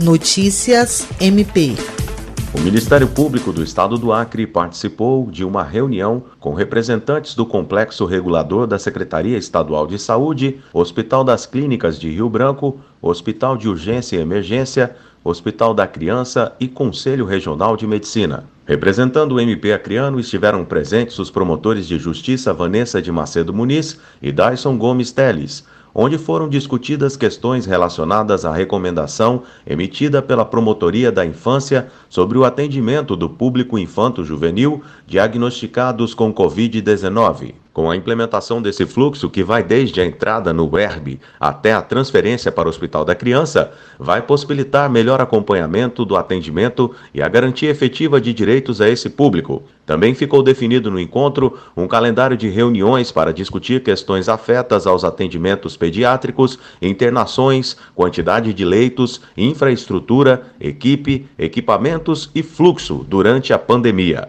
Notícias MP. O Ministério Público do Estado do Acre participou de uma reunião com representantes do complexo regulador da Secretaria Estadual de Saúde, Hospital das Clínicas de Rio Branco, Hospital de Urgência e Emergência, Hospital da Criança e Conselho Regional de Medicina. Representando o MP Acreano estiveram presentes os promotores de justiça Vanessa de Macedo Muniz e Dyson Gomes Teles, onde foram discutidas questões relacionadas à recomendação emitida pela Promotoria da Infância sobre o atendimento do público infanto-juvenil diagnosticados com Covid-19. Com a implementação desse fluxo, que vai desde a entrada no WERB até a transferência para o Hospital da Criança, vai possibilitar melhor acompanhamento do atendimento e a garantia efetiva de direitos a esse público. Também ficou definido no encontro um calendário de reuniões para discutir questões afetas aos atendimentos pediátricos, internações, quantidade de leitos, infraestrutura, equipe, equipamentos e fluxo durante a pandemia.